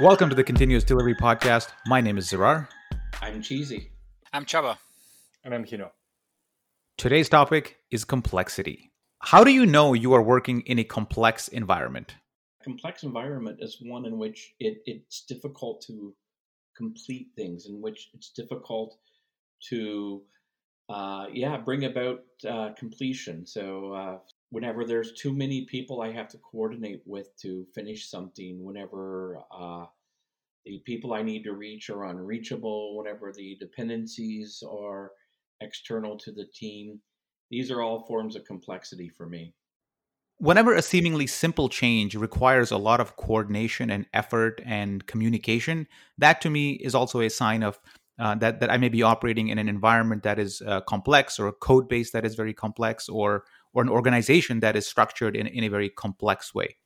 Welcome to the Continuous Delivery Podcast. My name is Zarar. I'm Cheezy. I'm Csaba. And I'm Gino. Today's topic is complexity. How do you know you are working in a complex environment? Complex environment is one in which it, it's difficult to complete things, in which it's difficult to, uh, yeah, bring about uh, completion. So uh, whenever there's too many people I have to coordinate with to finish something, whenever uh, the people I need to reach are unreachable, whenever the dependencies are external to the team, these are all forms of complexity for me. Whenever a seemingly simple change requires a lot of coordination and effort and communication, that to me is also a sign of uh, that that I may be operating in an environment that is uh, complex or a code base that is very complex or or an organization that is structured in, in a very complex way.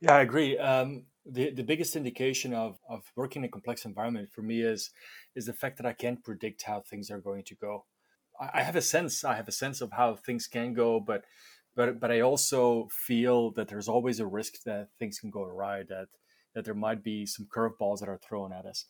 Yeah, I agree. Um, the, the biggest indication of, of working in a complex environment for me is is the fact that I can't predict how things are going to go. I, I have a sense, I have a sense of how things can go, but but but I also feel that there's always a risk that things can go awry, that that there might be some curveballs that are thrown at us.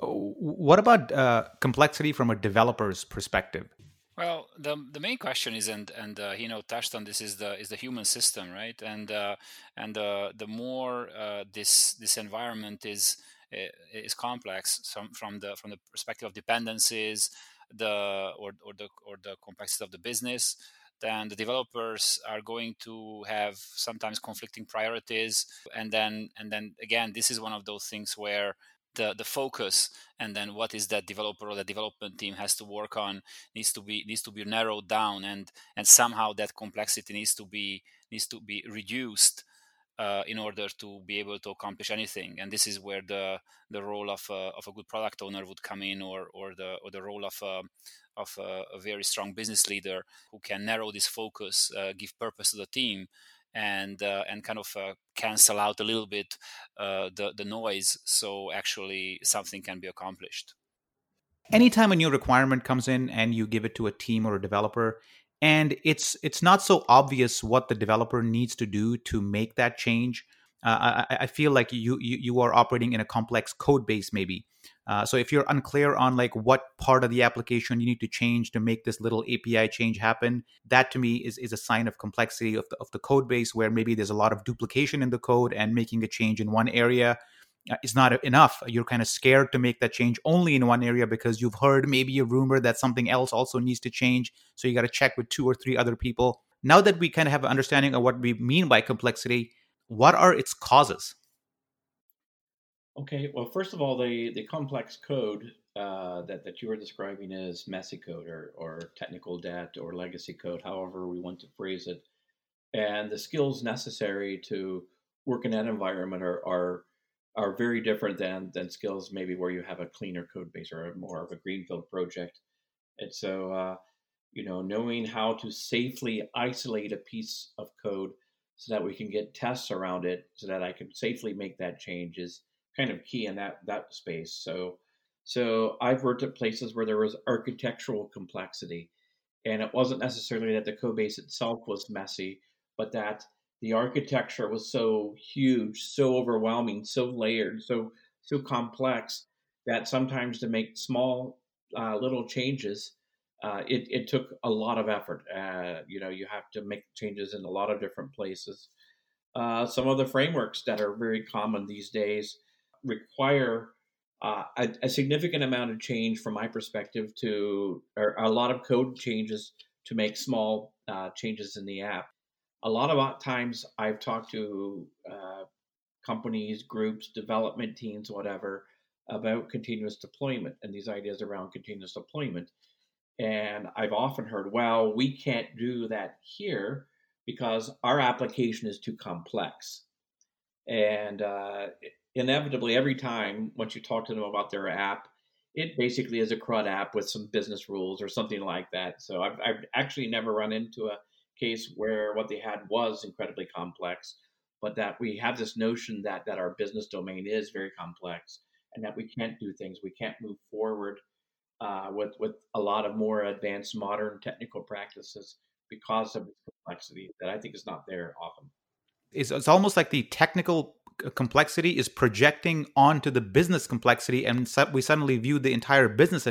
Oh, what about uh, complexity from a developer's perspective? Well, the the main question is, and and uh, you know touched on this is the is the human system, right? And uh, and uh, the more uh, this this environment is eh, is complex from from the from the perspective of dependencies, the or or the or the complexity of the business, then the developers are going to have sometimes conflicting priorities, and then and then again, this is one of those things where the the focus and then what is that developer or the development team has to work on needs to be needs to be narrowed down and and somehow that complexity needs to be needs to be reduced uh, in order to be able to accomplish anything. And this is where the the role of a, of a good product owner would come in or or the or the role of a, of a, a very strong business leader who can narrow this focus uh, give purpose to the team and uh, and kind of uh, cancel out a little bit uh, the the noise, so actually something can be accomplished. Anytime a new requirement comes in and you give it to a team or a developer, and it's it's not so obvious what the developer needs to do to make that change, uh, I, I, feel like you, you you are operating in a complex code base maybe uh, so if you're unclear on like what part of the application you need to change to make this little API change happen, that to me is, is a sign of complexity of the, of the code base where maybe there's a lot of duplication in the code and making a change in one area uh, is not enough. You're kind of scared to make that change only in one area because you've heard maybe a rumor that something else also needs to change. So you got to check with two or three other people. Now that we kind of have an understanding of what we mean by complexity, what are its causes? Okay, well, first of all, the, the complex code uh, that, that you were describing is messy code or, or technical debt or legacy code, however we want to phrase it. And the skills necessary to work in that environment are, are, are very different than, than skills maybe where you have a cleaner code base or more of a greenfield project. And so, uh, you know, knowing how to safely isolate a piece of code so that we can get tests around it so that I can safely make that change is kind of key in that that space. So so I've worked at places where there was architectural complexity, and it wasn't necessarily that the code base itself was messy, but that the architecture was so huge, so overwhelming, so layered, so so complex that sometimes to make small uh, little changes, uh, it, it took a lot of effort. Uh, you know, you have to make changes in a lot of different places. Uh, some of the frameworks that are very common these days require uh, a, a, significant amount of change from my perspective to or a lot of code changes to make small uh, changes in the app. A lot of times I've talked to uh, companies, groups, development teams, whatever, about continuous deployment and these ideas around continuous deployment. And I've often heard, well, we can't do that here because our application is too complex. And uh, inevitably every time once you talk to them about their app it basically is a crud app with some business rules or something like that so I've, I've actually never run into a case where what they had was incredibly complex but that we have this notion that that our business domain is very complex and that we can't do things we can't move forward uh, with with a lot of more advanced modern technical practices because of the complexity that I think is not there often. It's, it's almost like the technical complexity is projecting onto the business complexity, and we suddenly view the entire business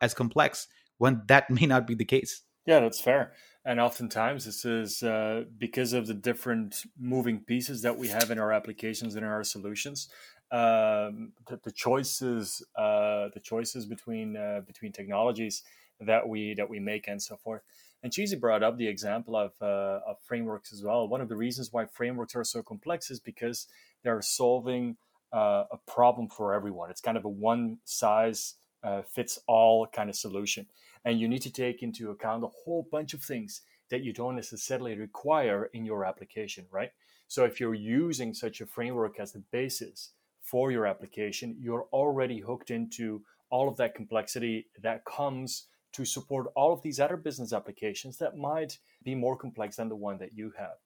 as complex when that may not be the case. Yeah, that's fair. And oftentimes, this is uh, because of the different moving pieces that we have in our applications and in our solutions. Um, the, the, choices, uh, the choices between uh, between technologies that we that we make, and so forth. And Cheezy brought up the example of, uh, of frameworks as well. One of the reasons why frameworks are so complex is because they're solving uh, a problem for everyone. It's kind of a one size uh, fits all kind of solution. And you need to take into account a whole bunch of things that you don't necessarily require in your application, right? So if you're using such a framework as the basis for your application, you're already hooked into all of that complexity that comes to support all of these other business applications that might be more complex than the one that you have.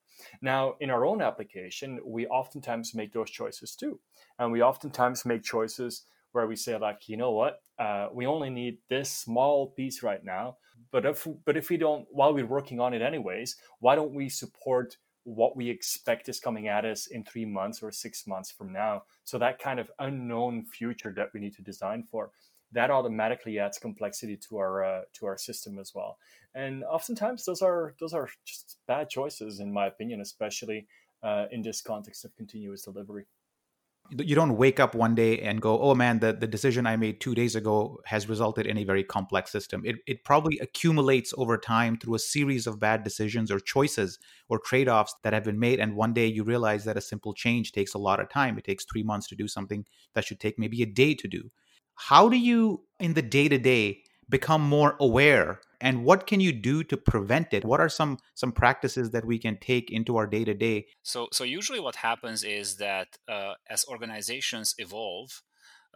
Now, in our own application, we oftentimes make those choices too. And we oftentimes make choices where we say, like, you know what, uh, we only need this small piece right now. But if but if we don't, while we're working on it anyways, why don't we support what we expect is coming at us in three months or six months from now? So that kind of unknown future that we need to design for, that automatically adds complexity to our uh, to our system as well. And oftentimes those are those are just bad choices, in my opinion, especially uh, in this context of continuous delivery you don't wake up one day and go, oh man, the, the decision I made two days ago has resulted in a very complex system. It, it probably accumulates over time through a series of bad decisions or choices or trade offs that have been made. And one day you realize that a simple change takes a lot of time. It takes three months to do something that should take maybe a day to do. How do you, in the day to day, become more aware? And what can you do to prevent it? What are some some practices that we can take into our day to day so so usually what happens is that uh, as organizations evolve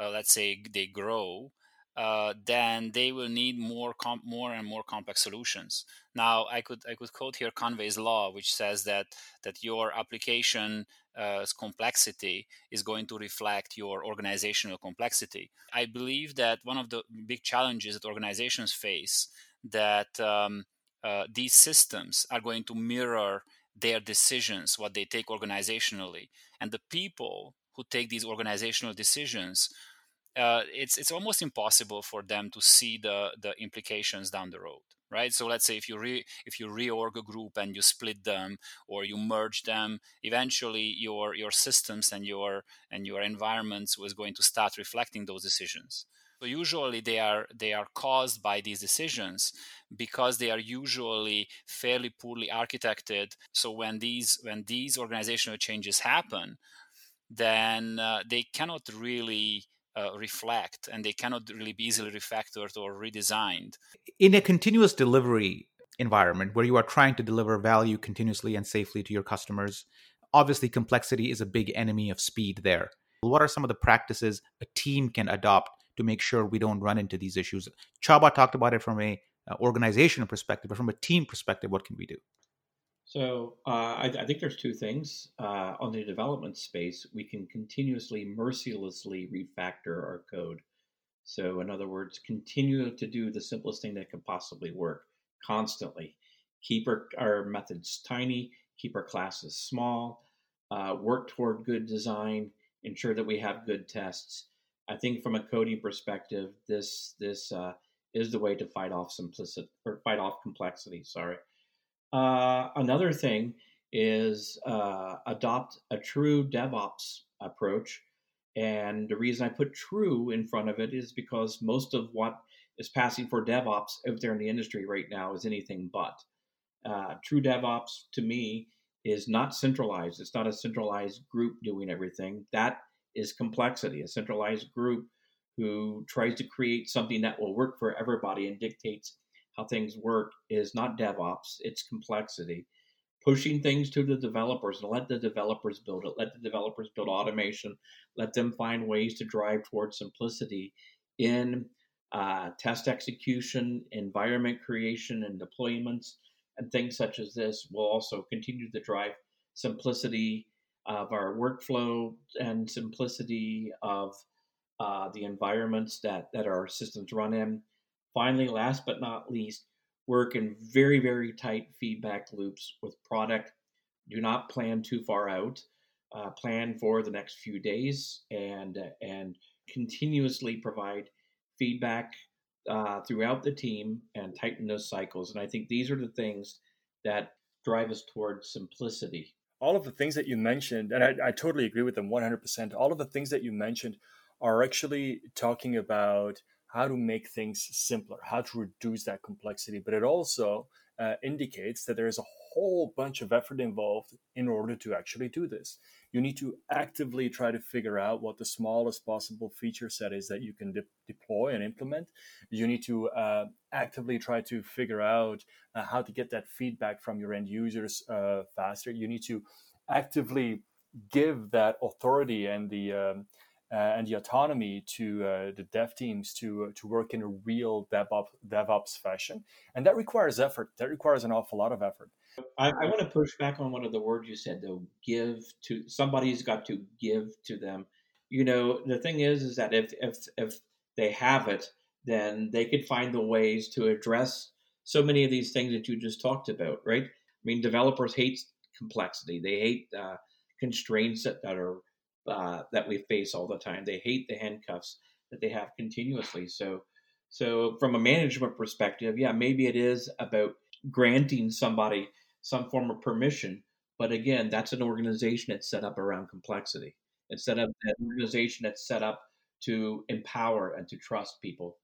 uh, let's say they grow uh, then they will need more com- more and more complex solutions. Now, I could I could quote here Conway's law, which says that that your application uh, complexity is going to reflect your organizational complexity. I believe that one of the big challenges that organizations face that um, uh, these systems are going to mirror their decisions, what they take organizationally, and the people who take these organizational decisions. Uh, it's it's almost impossible for them to see the the implications down the road right so let's say if you re if you reorg a group and you split them or you merge them eventually your your systems and your and your environments was going to start reflecting those decisions so usually they are they are caused by these decisions because they are usually fairly poorly architected. So when these when these organizational changes happen, then uh, they cannot really uh, reflect and they cannot really be easily refactored or redesigned. In a continuous delivery environment where you are trying to deliver value continuously and safely to your customers, obviously complexity is a big enemy of speed there. What are some of the practices a team can adopt to make sure we don't run into these issues. Csaba talked about it from a uh, organizational perspective, but from a team perspective, what can we do? So uh, I, I, think there's two things uh, on the development space. We can continuously, mercilessly refactor our code. So in other words, continue to do the simplest thing that can possibly work constantly. Keep our, our methods tiny, keep our classes small, uh, work toward good design, ensure that we have good tests, I think from a coding perspective, this this uh, is the way to fight off simplicity or fight off complexity. Sorry. Uh, another thing is uh, adopt a true DevOps approach, and the reason I put "true" in front of it is because most of what is passing for DevOps out there in the industry right now is anything but. Uh, true DevOps to me is not centralized. It's not a centralized group doing everything. That is complexity, a centralized group who tries to create something that will work for everybody and dictates how things work is not DevOps, it's complexity. Pushing things to the developers and let the developers build it, let the developers build automation, let them find ways to drive towards simplicity in uh, test execution, environment creation, and deployments, and things such as this will also continue to drive simplicity of our workflow and simplicity of uh, the environments that, that our systems run in. Finally, last but not least, work in very, very tight feedback loops with product. Do not plan too far out. uh, plan for the next few days and uh, and continuously provide feedback uh, throughout the team and tighten those cycles. And I think these are the things that drive us towards simplicity. All of the things that you mentioned, and I, I totally agree with them 100%. All of the things that you mentioned are actually talking about how to make things simpler, how to reduce that complexity. But it also uh, indicates that there is a whole bunch of effort involved in order to actually do this. You need to actively try to figure out what the smallest possible feature set is that you can de- deploy and implement. You need to uh, actively try to figure out uh, how to get that feedback from your end users uh, faster. You need to actively give that authority and the um, and the autonomy to uh, the dev teams to uh, to work in a real DevOps, DevOps fashion, and that requires effort. That requires an awful lot of effort. I, I want to push back on one of the words you said, though. Give to somebody's got to give to them. You know, the thing is, is that if if if they have it, then they could find the ways to address so many of these things that you just talked about, right? I mean, developers hate complexity. They hate uh, constraints that, that are uh, that we face all the time. They hate the handcuffs that they have continuously. So, so from a management perspective, yeah, maybe it is about granting somebody some form of permission. But again, that's an organization that's set up around complexity. It's set up an organization that's set up to empower and to trust people.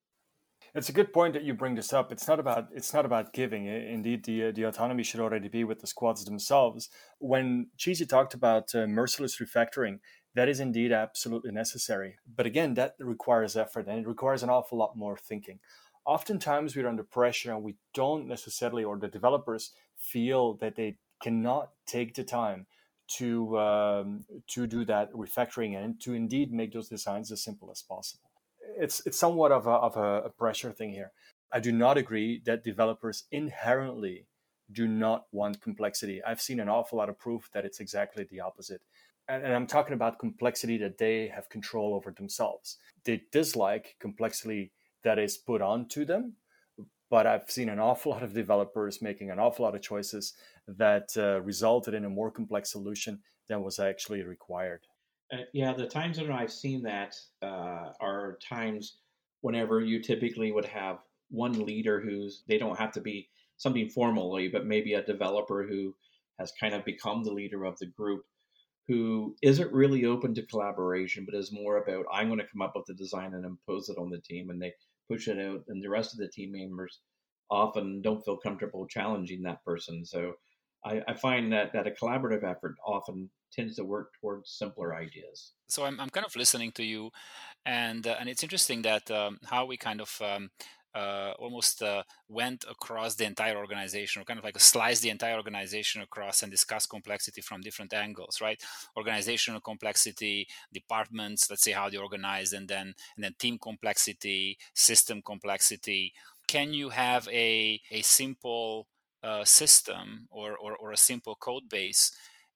It's a good point that you bring this up. It's not about it's not about giving. Indeed, the the autonomy should already be with the squads themselves. When Cheezy talked about uh, merciless refactoring, that is indeed absolutely necessary. But again, that requires effort and it requires an awful lot more thinking. Oftentimes, we're under pressure and we don't necessarily, or the developers feel that they cannot take the time to um, to do that refactoring and to indeed make those designs as simple as possible. It's it's somewhat of a, of a pressure thing here. I do not agree that developers inherently do not want complexity. I've seen an awful lot of proof that it's exactly the opposite and, and I'm talking about complexity that they have control over themselves. They dislike complexity that is put onto them, but I've seen an awful lot of developers making an awful lot of choices that uh, resulted in a more complex solution than was actually required. Uh, yeah, the times that I've seen that uh, are times whenever you typically would have one leader who's they don't have to be something formally, but maybe a developer who has kind of become the leader of the group who isn't really open to collaboration, but is more about I'm going to come up with the design and impose it on the team, and they push it out, and the rest of the team members often don't feel comfortable challenging that person. So I, I find that that a collaborative effort often tends to work towards simpler ideas. So I'm, I'm kind of listening to you, and uh, and it's interesting that um, how we kind of um, uh, almost uh, went across the entire organization or kind of like slice the entire organization across and discuss complexity from different angles right? Organizational complexity departments let's say how they organize and then and then team complexity system complexity. Can you have a a simple uh, system or, or or a simple code base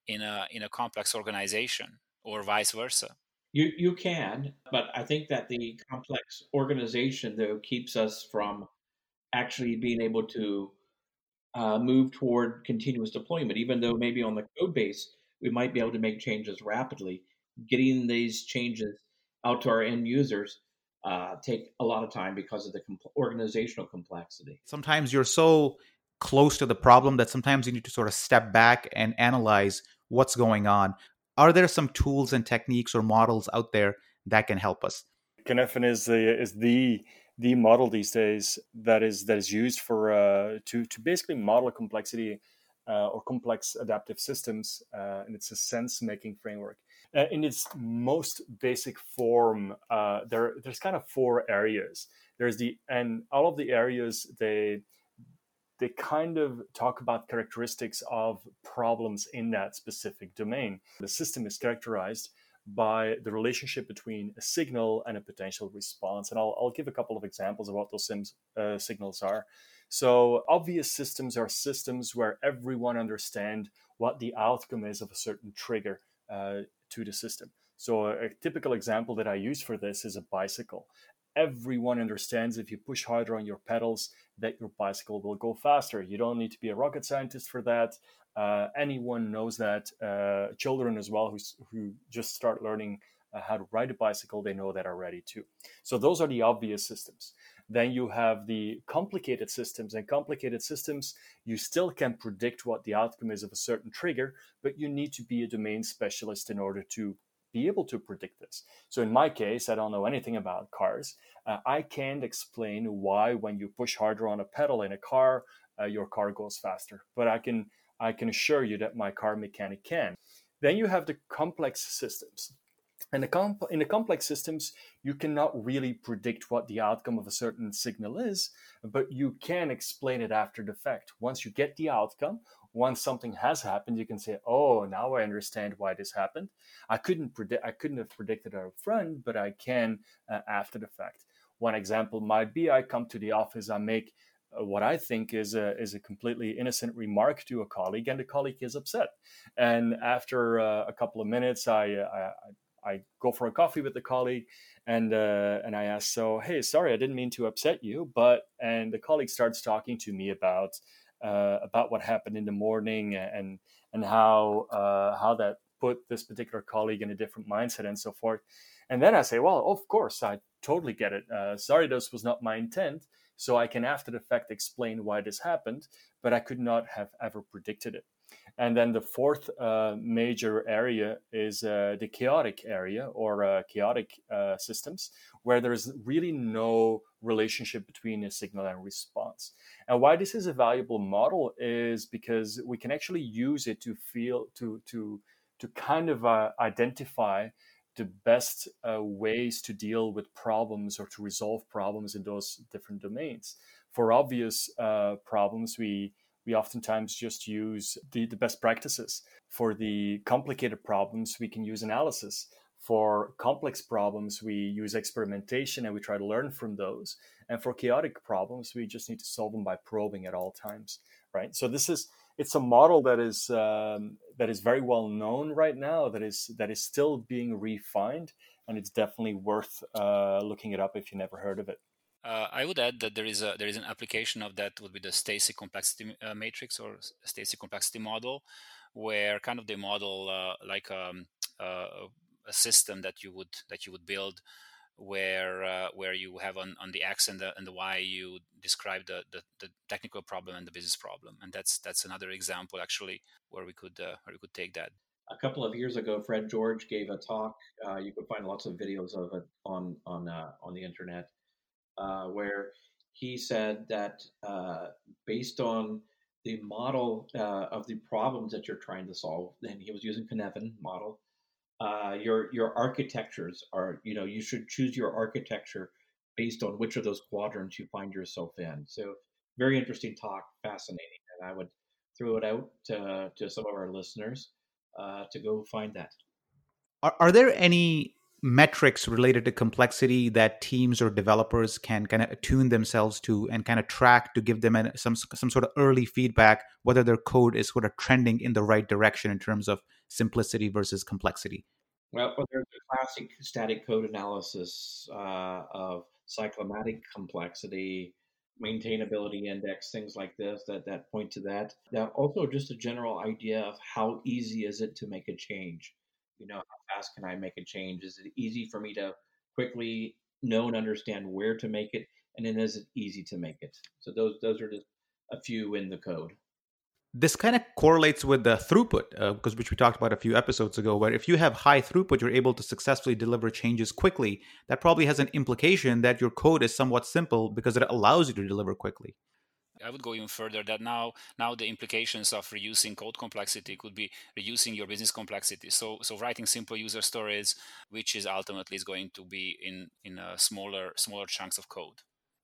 in a in a complex organization or vice versa you you can, but I think that the complex organization though keeps us from actually being able to uh, move toward continuous deployment. Even though maybe on the code base we might be able to make changes rapidly, getting these changes out to our end users uh, take a lot of time because of the comp- organizational complexity. Sometimes you're so close to the problem that sometimes you need to sort of step back and analyze what's going on are there some tools and techniques or models out there that can help us? Cynefin is the is the the model these days that is that is used for uh, to to basically model complexity uh, or complex adaptive systems, uh, and it's a sense making framework. Uh, in its most basic form, uh, there there's kind of four areas. There's the and all of the areas they they kind of talk about characteristics of problems in that specific domain. The system is characterized by the relationship between a signal and a potential response. And I'll, I'll give a couple of examples of what those sims, uh, signals are. So, obvious systems are systems where everyone understands what the outcome is of a certain trigger uh, to the system. So, a typical example that I use for this is a bicycle everyone understands if you push harder on your pedals that your bicycle will go faster. You don't need to be a rocket scientist for that. Uh, anyone knows that. Uh, children as well who, who just start learning uh, how to ride a bicycle, they know that already too. So those are the obvious systems. Then you have the complicated systems, and complicated systems, you still can predict what the outcome is of a certain trigger, but you need to be a domain specialist in order to be able to predict this. So in my case, I don't know anything about cars. Uh, I can't explain why when you push harder on a pedal in a car, uh, your car goes faster. But I can I can assure you that my car mechanic can. Then you have the complex systems. And the comp- in the complex systems, you cannot really predict what the outcome of a certain signal is, but you can explain it after the fact. Once you get the outcome, once something has happened, you can say, "Oh, now I understand why this happened. I couldn't predict. I couldn't have predicted it up front, but I can uh, after the fact." One example might be: I come to the office, I make uh, what I think is a, is a completely innocent remark to a colleague, and the colleague is upset. And after uh, a couple of minutes, I, uh, I, I go for a coffee with the colleague, and uh, and I ask, so hey, sorry, I didn't mean to upset you, but and the colleague starts talking to me about uh, about what happened in the morning and and how uh, how that put this particular colleague in a different mindset and so forth. And then I say, well, of course, I totally get it. sorry, this was not my intent so I can, after the fact, explain why this happened, but I could not have ever predicted it. And then the fourth uh, major area is uh, the chaotic area or uh, chaotic uh, systems, where there's really no relationship between a signal and response. And why this is a valuable model is because we can actually use it to feel to to to kind of uh, identify the best uh, ways to deal with problems or to resolve problems in those different domains. For obvious uh, problems, we we oftentimes just use the, the best practices. For the complicated problems, we can use analysis. For complex problems, we use experimentation and we try to learn from those. And for chaotic problems, we just need to solve them by probing at all times, right? So this is it's a model that is um, that is very well known right now. That is that is still being refined, and it's definitely worth uh, looking it up if you never heard of it. Uh, I would add that there is a there is an application of that would be the Stacey complexity uh, matrix or Stacey complexity model, where kind of the model uh, like um, uh, a system that you would that you would build where uh, where you have on, on the X and the and the Y you describe the, the, the technical problem and the business problem, and that's that's another example actually where we could uh, where we could take that. A couple of years ago, Fred George gave a talk. Uh, you could find lots of videos of it on on uh, on the internet, uh, where he said that uh, based on the model of the problems that you're trying to solve, and he was using Cynefin model uh, your your architectures are you know you should choose your architecture based on which of those quadrants you find yourself in. So very interesting talk, fascinating, and I would throw it out to, to some of our listeners uh, to go find that. Are, are there any metrics related to complexity that teams or developers can kind of attune themselves to and kind of track to give them some some sort of early feedback whether their code is sort of trending in the right direction in terms of simplicity versus complexity. Well, there's a classic static code analysis uh, of cyclomatic complexity maintainability index things like this that that point to that. Now also just a general idea of how easy is it to make a change you know how fast can i make a change? Is it easy for me to quickly know and understand where to make it? And then is it easy to make it? So those those are just a few in the code. This kind of correlates with the throughput because uh, which we talked about a few episodes ago where if you have high throughput you're able to successfully deliver changes quickly. That probably has an implication that your code is somewhat simple because it allows you to deliver quickly I would go even further that now now the implications of reducing code complexity could be reducing your business complexity. So so writing simple user stories, which is ultimately is going to be in in smaller smaller chunks of code.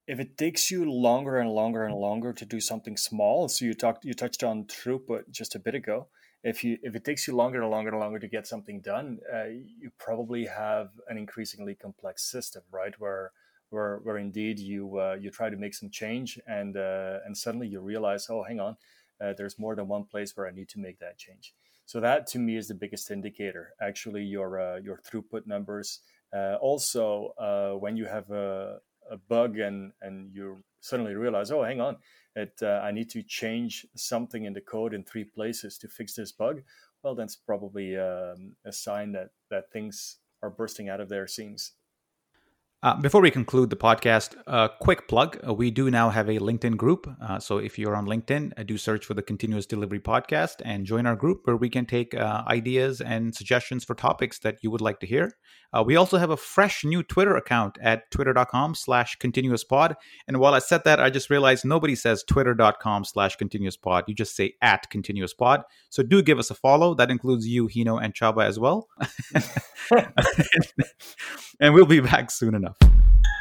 If it takes you longer and longer and longer to do something small, so you talked you touched on throughput just a bit ago. If you if it takes you longer and longer and longer to get something done, uh, you probably have an increasingly complex system, right? Where where where indeed you uh, you try to make some change and uh, and suddenly you realize oh hang on uh, there's more than one place where I need to make that change so that to me is the biggest indicator actually your uh, your throughput numbers uh, also uh, when you have a, a bug and and you suddenly realize oh hang on it I need to change something in the code in three places to fix this bug, well, that's probably um, a sign that that things are bursting out of their seams. Uh, before we conclude the podcast, a quick plug. Uh, we do now have a LinkedIn group. Uh, so if you're on LinkedIn, uh, do search for the Continuous Delivery Podcast and join our group where we can take uh, ideas and suggestions for topics that you would like to hear. Uh, we also have a fresh new Twitter account at twitter.com slash continuouspod. And while I said that, I just realized nobody says twitter.com slash continuouspod. You just say at continuouspod. So do give us a follow. That includes you, Gino, and Csaba as well. and we'll be back soon enough.